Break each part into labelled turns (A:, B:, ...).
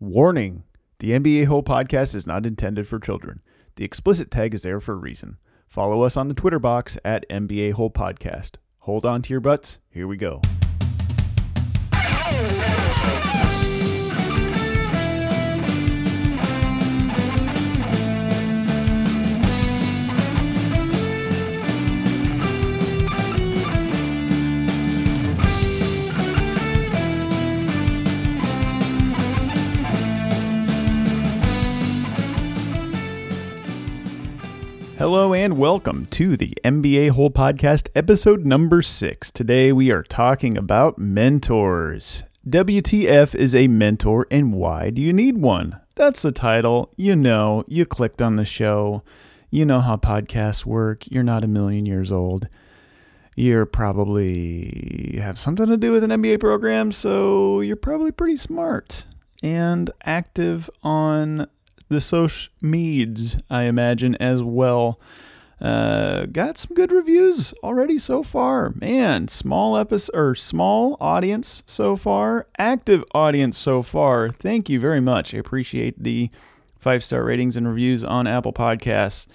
A: Warning The MBA Whole podcast is not intended for children. The explicit tag is there for a reason. Follow us on the Twitter box at MBA Whole Podcast. Hold on to your butts. Here we go. Hello and welcome to the MBA Whole Podcast, episode number six. Today we are talking about mentors. WTF is a mentor and why do you need one? That's the title. You know, you clicked on the show. You know how podcasts work. You're not a million years old. You're probably have something to do with an MBA program, so you're probably pretty smart and active on the social meds, I imagine, as well. Uh, got some good reviews already so far. Man, small episode or small audience so far, active audience so far. Thank you very much. I appreciate the five star ratings and reviews on Apple Podcasts.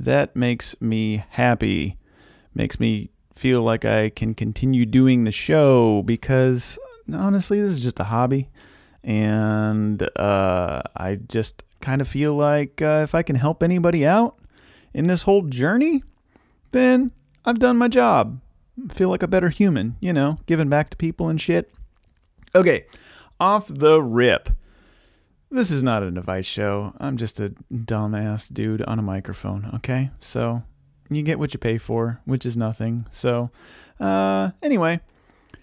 A: That makes me happy. Makes me feel like I can continue doing the show because honestly, this is just a hobby. And uh, I just kind of feel like uh, if I can help anybody out in this whole journey, then I've done my job. I feel like a better human, you know, giving back to people and shit. Okay, off the rip. This is not an advice show. I'm just a dumbass dude on a microphone, okay? So you get what you pay for, which is nothing. So, uh, anyway.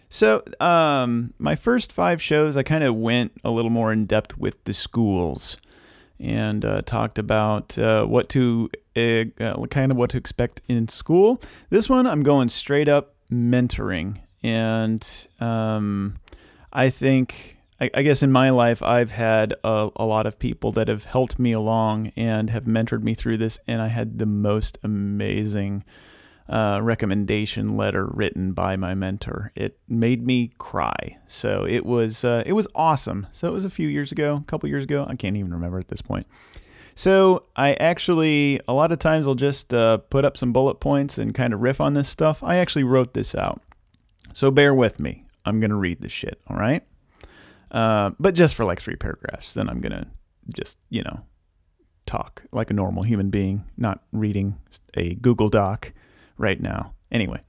A: So, um, my first five shows, I kind of went a little more in depth with the schools and uh, talked about uh, what to uh, kind of what to expect in school. This one, I'm going straight up mentoring, and um, I think I, I, guess in my life I've had a, a lot of people that have helped me along and have mentored me through this, and I had the most amazing uh, recommendation letter written by my mentor. It made me cry. So it was uh, it was awesome. So it was a few years ago, a couple years ago. I can't even remember at this point. So I actually a lot of times I'll just uh, put up some bullet points and kind of riff on this stuff. I actually wrote this out. So bear with me. I'm gonna read this shit. All right. Uh, but just for like three paragraphs. Then I'm gonna just you know talk like a normal human being, not reading a Google Doc right now. Anyway,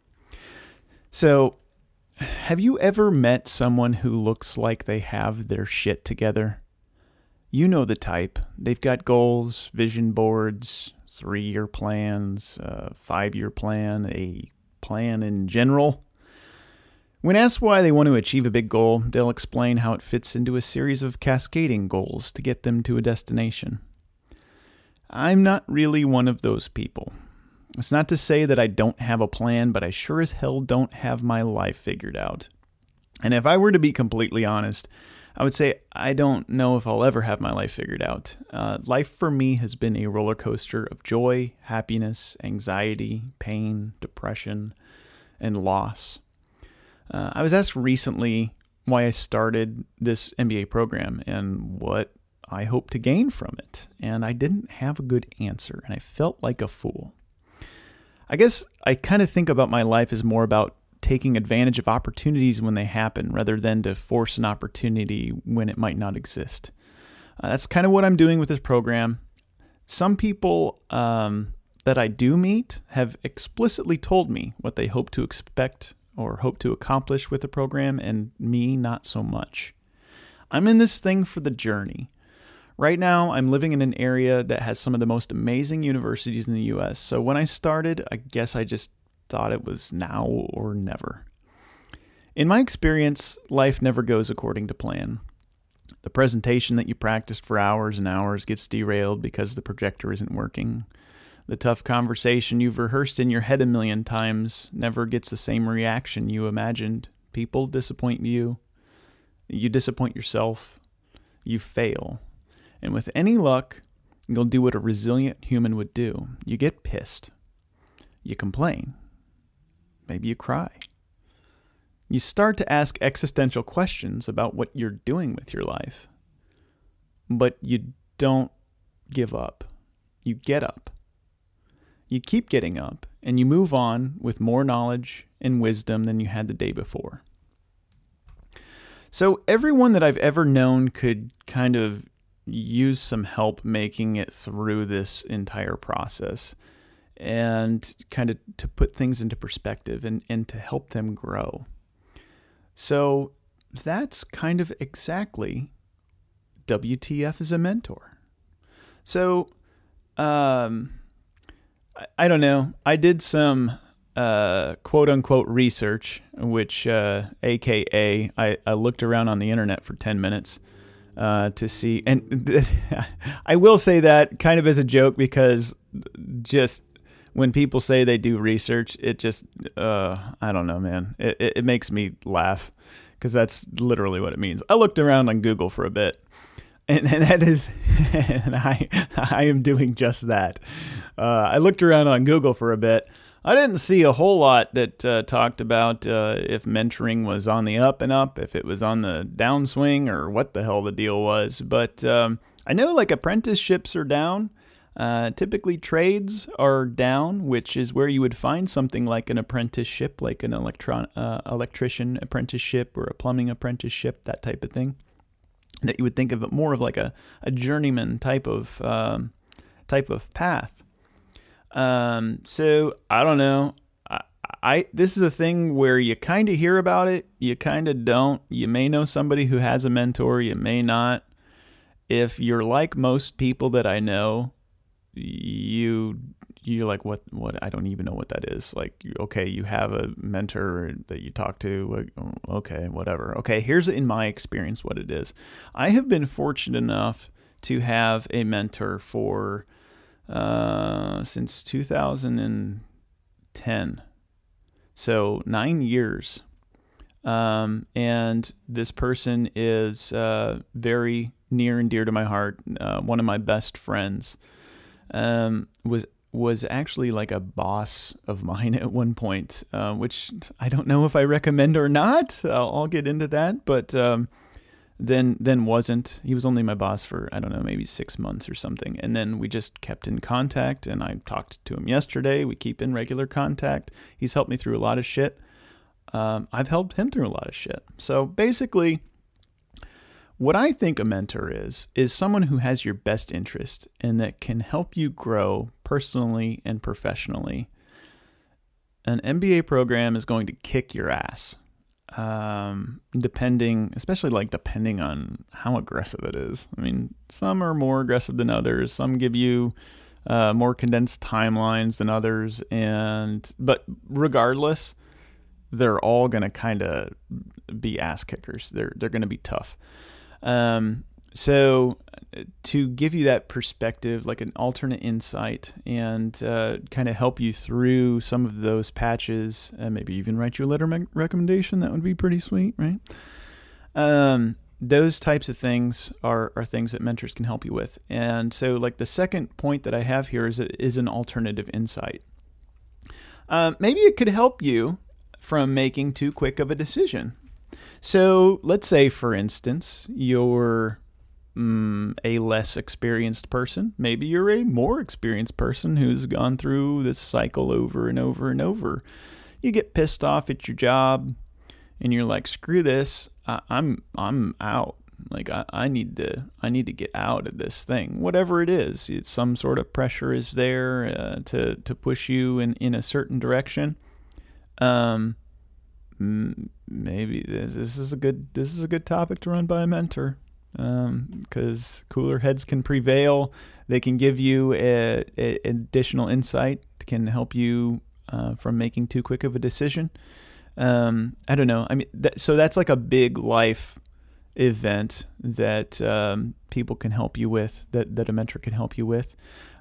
A: so have you ever met someone who looks like they have their shit together? You know the type. They've got goals, vision boards, three year plans, a five year plan, a plan in general. When asked why they want to achieve a big goal, they'll explain how it fits into a series of cascading goals to get them to a destination. I'm not really one of those people. It's not to say that I don't have a plan, but I sure as hell don't have my life figured out. And if I were to be completely honest, I would say I don't know if I'll ever have my life figured out. Uh, life for me has been a roller coaster of joy, happiness, anxiety, pain, depression, and loss. Uh, I was asked recently why I started this MBA program and what I hope to gain from it, and I didn't have a good answer, and I felt like a fool. I guess I kind of think about my life as more about taking advantage of opportunities when they happen rather than to force an opportunity when it might not exist. Uh, that's kind of what I'm doing with this program. Some people um, that I do meet have explicitly told me what they hope to expect or hope to accomplish with the program, and me, not so much. I'm in this thing for the journey. Right now, I'm living in an area that has some of the most amazing universities in the US. So when I started, I guess I just thought it was now or never. In my experience, life never goes according to plan. The presentation that you practiced for hours and hours gets derailed because the projector isn't working. The tough conversation you've rehearsed in your head a million times never gets the same reaction you imagined. People disappoint you. You disappoint yourself. You fail. And with any luck, you'll do what a resilient human would do. You get pissed. You complain. Maybe you cry. You start to ask existential questions about what you're doing with your life. but you don't give up. You get up. You keep getting up and you move on with more knowledge and wisdom than you had the day before. So, everyone that I've ever known could kind of use some help making it through this entire process and kind of to put things into perspective and, and to help them grow. So, that's kind of exactly WTF as a mentor. So, um, I, I don't know. I did some uh, quote unquote research, which, uh, AKA, I, I looked around on the internet for 10 minutes uh, to see. And I will say that kind of as a joke because just when people say they do research, it just, uh, I don't know, man. It, it, it makes me laugh because that's literally what it means. I looked around on Google for a bit. And, and that is, and I, I am doing just that. Uh, I looked around on Google for a bit I didn't see a whole lot that uh, talked about uh, if mentoring was on the up and up, if it was on the downswing, or what the hell the deal was. But um, I know like apprenticeships are down. Uh, typically, trades are down, which is where you would find something like an apprenticeship, like an electron uh, electrician apprenticeship or a plumbing apprenticeship, that type of thing. That you would think of it more of like a, a journeyman type of um, type of path. Um, so I don't know. I, I this is a thing where you kind of hear about it, you kind of don't. You may know somebody who has a mentor, you may not. If you're like most people that I know, you you're like what what I don't even know what that is. Like okay, you have a mentor that you talk to. Okay, whatever. Okay, here's in my experience what it is. I have been fortunate enough to have a mentor for uh, since 2010. So nine years. Um, and this person is uh, very near and dear to my heart. Uh, one of my best friends um, was was actually like a boss of mine at one point, uh, which I don't know if I recommend or not. I'll, I'll get into that, but um, then then wasn't. He was only my boss for i don't know maybe six months or something. And then we just kept in contact and i talked to him yesterday. We keep in regular contact. He's helped me through a lot of shit. Um, i've helped him through a lot of shit. So basically what i think a mentor is is someone who has your best interest and that can help you grow personally and professionally. An mba program is going to kick your ass um, depending, especially like depending on how aggressive it is. I mean, some are more aggressive than others. Some give you uh, more condensed timelines than others, and but regardless, they're all gonna kind of be ass kickers. They're they're gonna be tough. Um, so to give you that perspective, like an alternate insight, and uh, kind of help you through some of those patches, and maybe even write you a letter me- recommendation, that would be pretty sweet, right? Um, those types of things are, are things that mentors can help you with. And so, like the second point that I have here is is an alternative insight. Uh, maybe it could help you from making too quick of a decision. So, let's say, for instance, you're mm, a less experienced person. Maybe you're a more experienced person who's gone through this cycle over and over and over. You get pissed off at your job and you're like, screw this. I, I'm I'm out. Like I, I need to I need to get out of this thing. Whatever it is, it's some sort of pressure is there uh, to to push you in, in a certain direction. Um, maybe this, this is a good this is a good topic to run by a mentor because um, cooler heads can prevail. They can give you a, a additional insight, can help you uh, from making too quick of a decision. Um, I don't know. I mean, so that's like a big life event that um, people can help you with, that, that a mentor can help you with.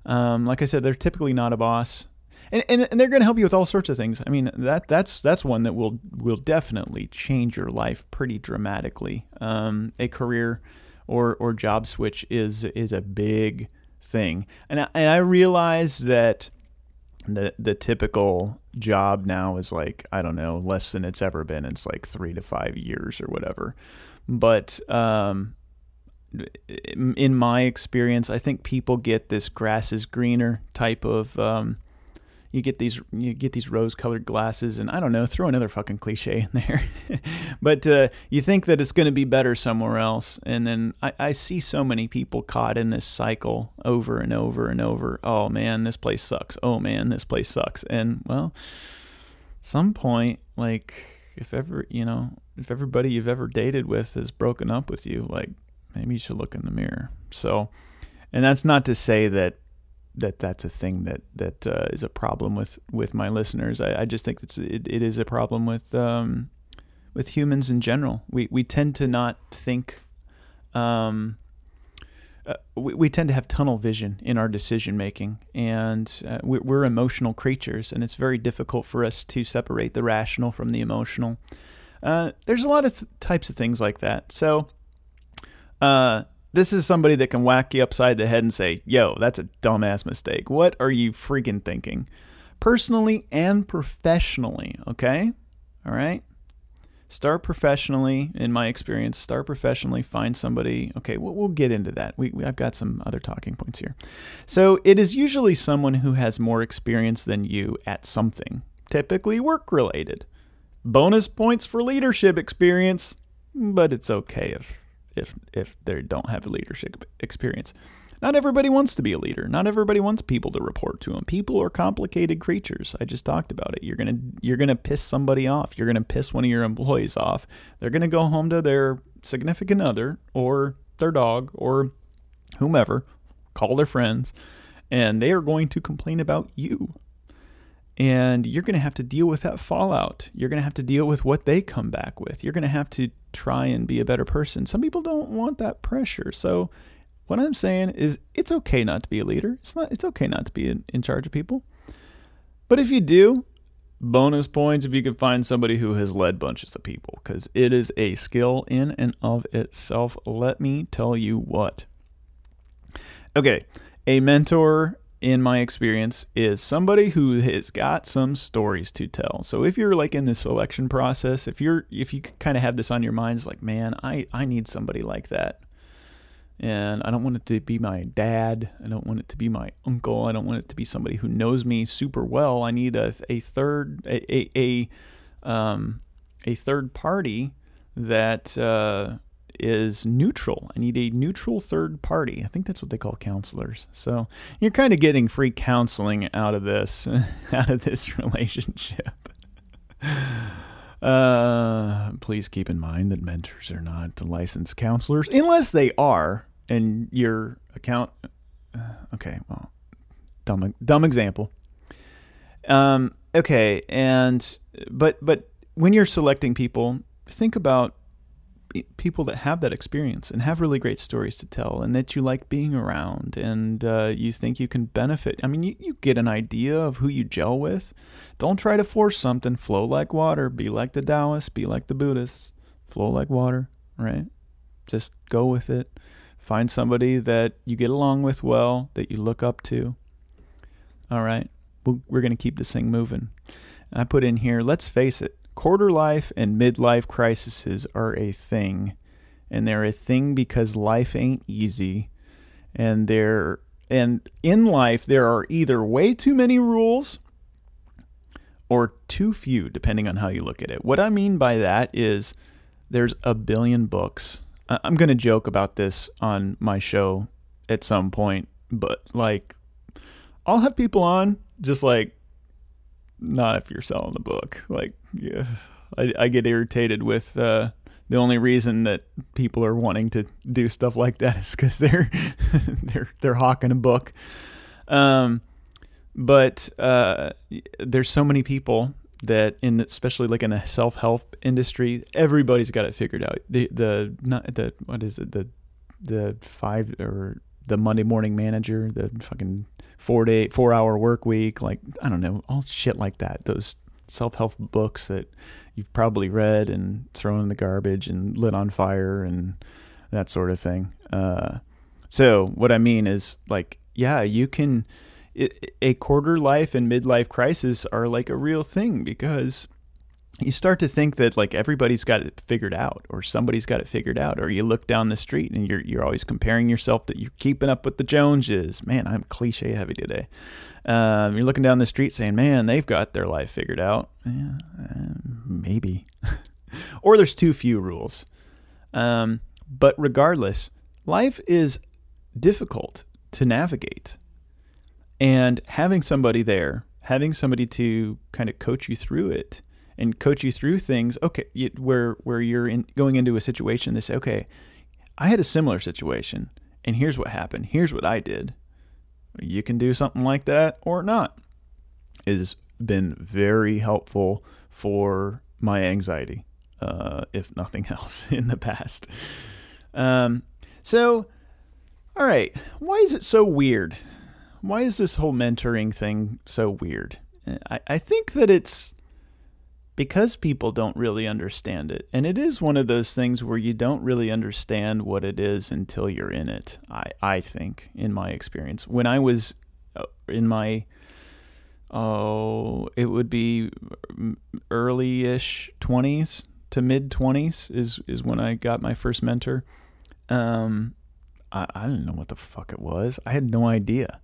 A: Um, like I said, they're typically not a boss. And, and, and they're going to help you with all sorts of things. I mean, that that's that's one that will will definitely change your life pretty dramatically. Um, a career or or job switch is is a big thing. And I, and I realize that the the typical job now is like I don't know less than it's ever been. It's like three to five years or whatever. But um, in my experience, I think people get this grass is greener type of. Um, you get these you get these rose-colored glasses, and I don't know, throw another fucking cliche in there. but uh, you think that it's going to be better somewhere else, and then I, I see so many people caught in this cycle over and over and over. Oh man, this place sucks. Oh man, this place sucks. And well, some point, like if ever you know, if everybody you've ever dated with has broken up with you, like maybe you should look in the mirror. So, and that's not to say that that that's a thing that that uh, is a problem with with my listeners. I, I just think it's it, it is a problem with um, with humans in general. We we tend to not think. Um, uh, we, we tend to have tunnel vision in our decision making, and uh, we, we're emotional creatures, and it's very difficult for us to separate the rational from the emotional. Uh, there's a lot of th- types of things like that. So, uh, this is somebody that can whack you upside the head and say, yo, that's a dumbass mistake. What are you freaking thinking? Personally and professionally, okay? All right? Start professionally, in my experience, start professionally, find somebody. Okay, we'll, we'll get into that. We, we, I've got some other talking points here. So, it is usually someone who has more experience than you at something, typically work related. Bonus points for leadership experience, but it's okay if if if they don't have a leadership experience. Not everybody wants to be a leader. Not everybody wants people to report to them. People are complicated creatures. I just talked about it. You're gonna you're gonna piss somebody off. You're gonna piss one of your employees off. They're gonna go home to their significant other or their dog or whomever, call their friends, and they are going to complain about you and you're going to have to deal with that fallout. You're going to have to deal with what they come back with. You're going to have to try and be a better person. Some people don't want that pressure. So what I'm saying is it's okay not to be a leader. It's not it's okay not to be in, in charge of people. But if you do, bonus points if you can find somebody who has led bunches of people cuz it is a skill in and of itself. Let me tell you what. Okay, a mentor in my experience, is somebody who has got some stories to tell. So if you're like in the selection process, if you're if you kind of have this on your mind, it's like, man, I I need somebody like that. And I don't want it to be my dad. I don't want it to be my uncle. I don't want it to be somebody who knows me super well. I need a a third a a, a um a third party that uh, is neutral. I need a neutral third party. I think that's what they call counselors. So you're kind of getting free counseling out of this, out of this relationship. Uh, please keep in mind that mentors are not licensed counselors, unless they are, and your account. Uh, okay, well, dumb, dumb example. Um, okay, and but but when you're selecting people, think about people that have that experience and have really great stories to tell and that you like being around and uh, you think you can benefit. I mean, you, you get an idea of who you gel with. Don't try to force something. Flow like water. Be like the Taoists. Be like the Buddhists. Flow like water, right? Just go with it. Find somebody that you get along with well, that you look up to. All right. We're going to keep this thing moving. I put in here, let's face it, quarter life and midlife crises are a thing. And they're a thing because life ain't easy. And they're and in life there are either way too many rules or too few, depending on how you look at it. What I mean by that is there's a billion books. I'm going to joke about this on my show at some point, but like, I'll have people on just like not if you're selling the book. Like, yeah, I, I get irritated with uh, the only reason that people are wanting to do stuff like that is because they're they're they're hawking a book. Um, but uh, there's so many people that in especially like in the self help industry, everybody's got it figured out. The the not the what is it the the five or the Monday morning manager, the fucking four day, four hour work week, like, I don't know, all shit like that. Those self help books that you've probably read and thrown in the garbage and lit on fire and that sort of thing. Uh, so, what I mean is, like, yeah, you can, it, a quarter life and midlife crisis are like a real thing because you start to think that like everybody's got it figured out or somebody's got it figured out or you look down the street and you're you're always comparing yourself that you're keeping up with the Joneses. Man, I'm cliche heavy today. Um, you're looking down the street saying, "Man, they've got their life figured out." Yeah, uh, maybe. or there's too few rules. Um, but regardless, life is difficult to navigate. And having somebody there, having somebody to kind of coach you through it and coach you through things, okay, where where you're in, going into a situation, they say, okay, I had a similar situation, and here's what happened. Here's what I did. You can do something like that or not. It has been very helpful for my anxiety, uh, if nothing else, in the past. Um, so, all right, why is it so weird? Why is this whole mentoring thing so weird? I, I think that it's because people don't really understand it. And it is one of those things where you don't really understand what it is until you're in it. I, I think, in my experience. When I was uh, in my, oh, it would be early ish 20s to mid 20s is, is when I got my first mentor. Um, I, I didn't know what the fuck it was. I had no idea.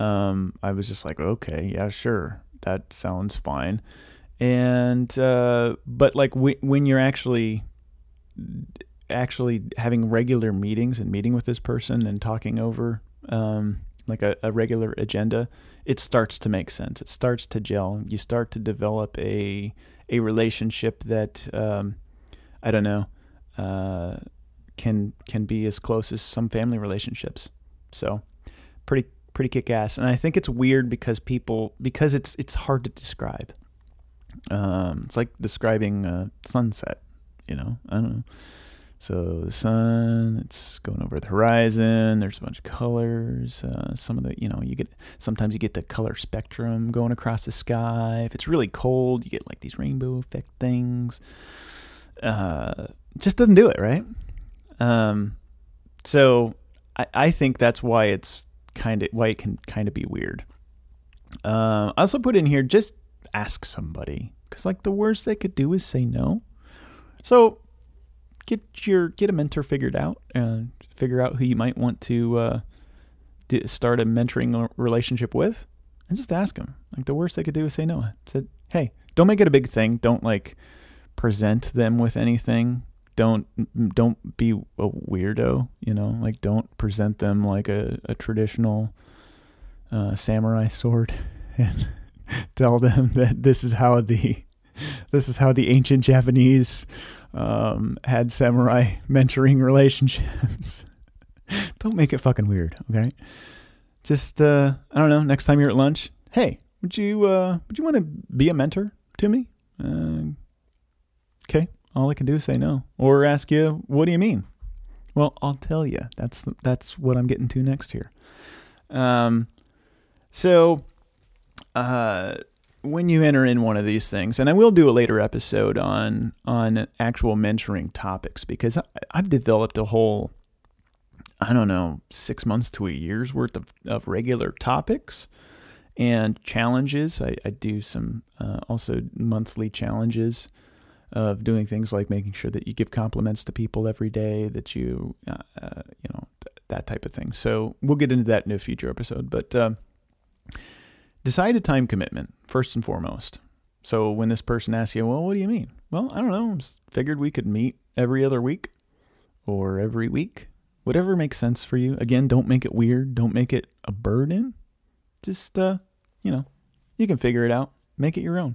A: Um, I was just like, okay, yeah, sure. That sounds fine and uh, but like w- when you're actually actually having regular meetings and meeting with this person and talking over um, like a, a, regular agenda, it starts to make sense. It starts to gel. You start to develop a a relationship that um, I don't know uh, can can be as close as some family relationships. So pretty pretty kick ass. And I think it's weird because people because it's it's hard to describe. Um, it's like describing a sunset, you know. I don't know. So the sun, it's going over the horizon. There's a bunch of colors. Uh, some of the, you know, you get sometimes you get the color spectrum going across the sky. If it's really cold, you get like these rainbow effect things. Uh, just doesn't do it right. Um, so I, I think that's why it's kind of why it can kind of be weird. Uh, I also put in here just ask somebody because like the worst they could do is say no. So get your get a mentor figured out and figure out who you might want to uh, start a mentoring relationship with, and just ask them. Like the worst they could do is say no. Said, hey, don't make it a big thing. Don't like present them with anything. Don't don't be a weirdo. You know, like don't present them like a, a traditional uh, samurai sword and tell them that this is how the this is how the ancient Japanese um, had samurai mentoring relationships. don't make it fucking weird, okay? Just uh, I don't know. Next time you're at lunch, hey, would you uh, would you want to be a mentor to me? Uh, okay, all I can do is say no, or ask you, what do you mean? Well, I'll tell you. That's that's what I'm getting to next here. Um, so uh, when you enter in one of these things, and I will do a later episode on on actual mentoring topics because I, I've developed a whole, I don't know, six months to a year's worth of, of regular topics and challenges. I, I do some uh, also monthly challenges of doing things like making sure that you give compliments to people every day, that you, uh, uh, you know, th- that type of thing. So we'll get into that in a future episode, but. Uh, Decide a time commitment, first and foremost. So when this person asks you, well, what do you mean? Well, I don't know. Just figured we could meet every other week or every week. Whatever makes sense for you. Again, don't make it weird. Don't make it a burden. Just, uh, you know, you can figure it out. Make it your own.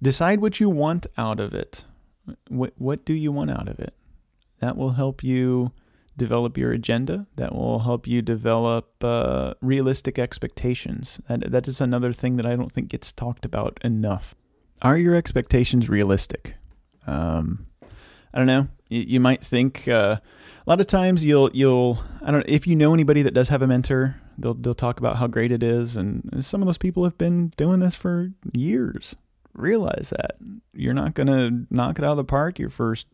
A: Decide what you want out of it. What, what do you want out of it? That will help you develop your agenda. That will help you develop uh, realistic expectations. That, that is another thing that I don't think gets talked about enough. Are your expectations realistic? Um, I don't know. You, you might think uh, a lot of times you'll you'll I don't if you know anybody that does have a mentor. They'll they'll talk about how great it is, and some of those people have been doing this for years. Realize that you're not gonna knock it out of the park your first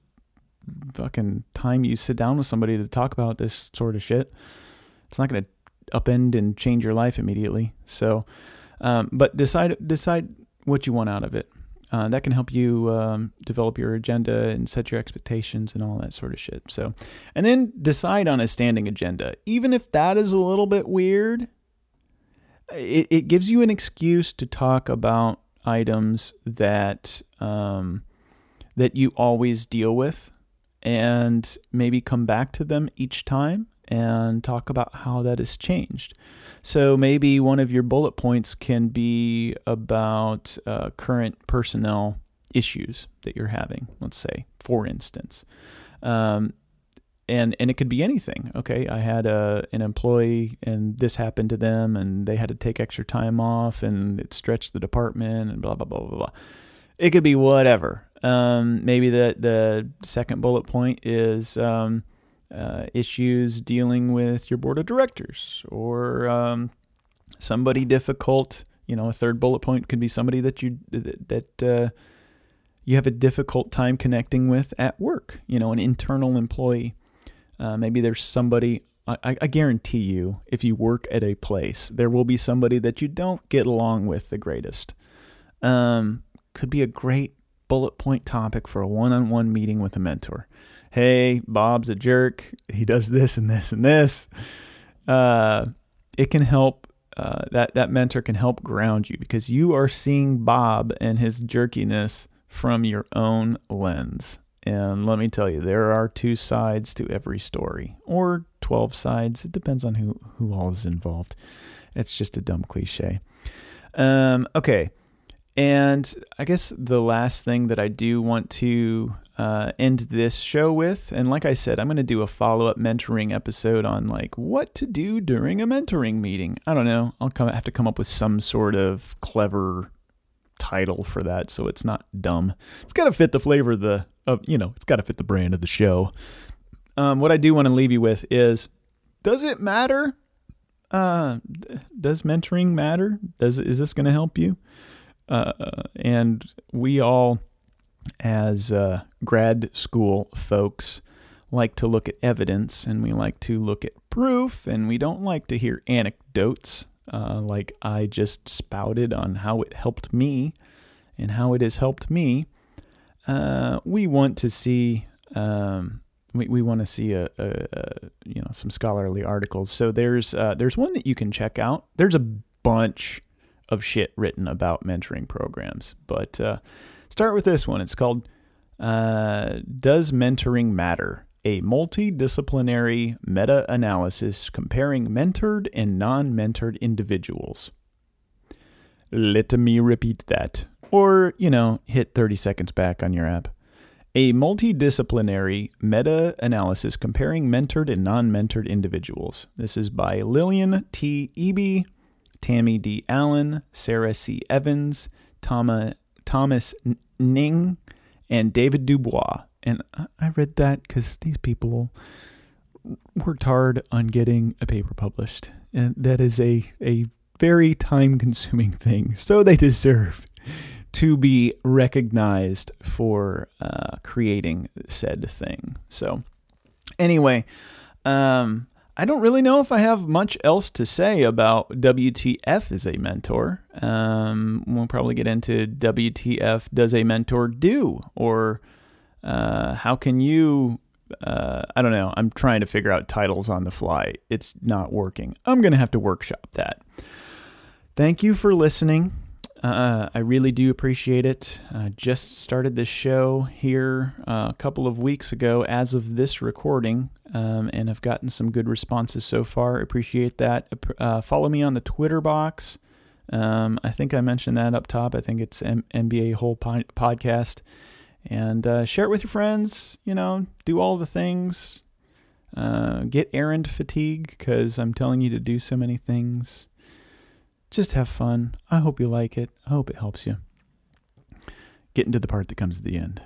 A: fucking time you sit down with somebody to talk about this sort of shit, it's not going to upend and change your life immediately. So, um, but decide decide what you want out of it. uh, that can help you um, develop your agenda and set your expectations and all that sort of shit. So, and then decide on a standing agenda. Even if that is a little bit weird, it, it gives you an excuse to talk about items that um, that you always deal with, and maybe come back to them each time and talk about how that has changed. So maybe one of your bullet points can be about uh, current personnel issues that you're having. Let's say, for instance, um, and and it could be anything. Okay, I had a an employee and this happened to them, and they had to take extra time off, and it stretched the department, and blah blah blah blah blah. It could be whatever. Um, maybe the the second bullet point is. Um, uh, issues dealing with your board of directors or um, somebody difficult. You know, a third bullet point could be somebody that you that, uh, you have a difficult time connecting with at work. You know, an internal employee. Uh, maybe there's somebody. I, I guarantee you, if you work at a place, there will be somebody that you don't get along with the greatest. Um, could be a great bullet point topic for a one-on-one meeting with a mentor hey, Bob's a jerk. He does this and this and this. Uh, it can help. Uh, that that mentor can help ground you because you are seeing Bob and his jerkiness from your own lens. And let me tell you, there are two sides to every story, or 12 sides. It depends on who, who all is involved. It's just a dumb cliche. Um, okay. And I guess the last thing that I do want to uh, end this show with, and like I said, I'm going to do a follow up mentoring episode on like what to do during a mentoring meeting. I don't know. I'll come, have to come up with some sort of clever title for that so it's not dumb. It's got to fit the flavor of the of you know, it's got to fit the brand of the show. Um, what I do want to leave you with is does it matter? Uh, does mentoring matter? Does is this going to help you? Uh, and we all, as uh, grad school folks, like to look at evidence and we like to look at proof and we don't like to hear anecdotes uh, like I just spouted on how it helped me and how it has helped me. Uh, we want to see. Um, we, we want to see a, a, a, you know some scholarly articles. So there's uh, there's one that you can check out. There's a bunch of shit written about mentoring programs. But uh, start with this one. It's called uh, Does Mentoring Matter? A multidisciplinary meta analysis comparing mentored and non mentored individuals. Let me repeat that. Or, you know, hit 30 seconds back on your app. A multidisciplinary meta analysis comparing mentored and non mentored individuals. This is by Lillian T. Eby Tammy D. Allen, Sarah C. Evans, Thomas, Thomas Ning, and David Dubois. And I read that because these people worked hard on getting a paper published. And that is a, a very time consuming thing. So they deserve to be recognized for uh, creating said thing. So, anyway, um, I don't really know if I have much else to say about WTF as a mentor. Um, we'll probably get into WTF does a mentor do, or uh, how can you? Uh, I don't know. I'm trying to figure out titles on the fly. It's not working. I'm going to have to workshop that. Thank you for listening. Uh, I really do appreciate it. Uh, just started this show here uh, a couple of weeks ago as of this recording, um, and have gotten some good responses so far. Appreciate that. Uh, follow me on the Twitter box. Um, I think I mentioned that up top. I think it's M- MBA Whole po- Podcast. And uh, share it with your friends. You know, do all the things. Uh, get errand fatigue because I'm telling you to do so many things just have fun. I hope you like it. I hope it helps you. Getting to the part that comes at the end.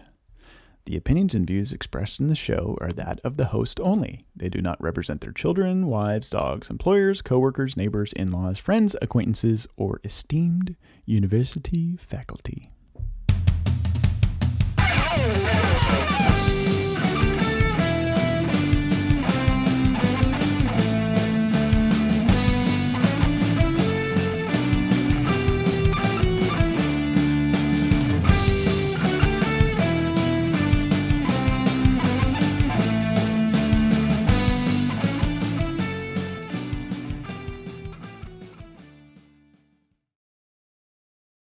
A: The opinions and views expressed in the show are that of the host only. They do not represent their children, wives, dogs, employers, coworkers, neighbors, in laws, friends, acquaintances, or esteemed university faculty.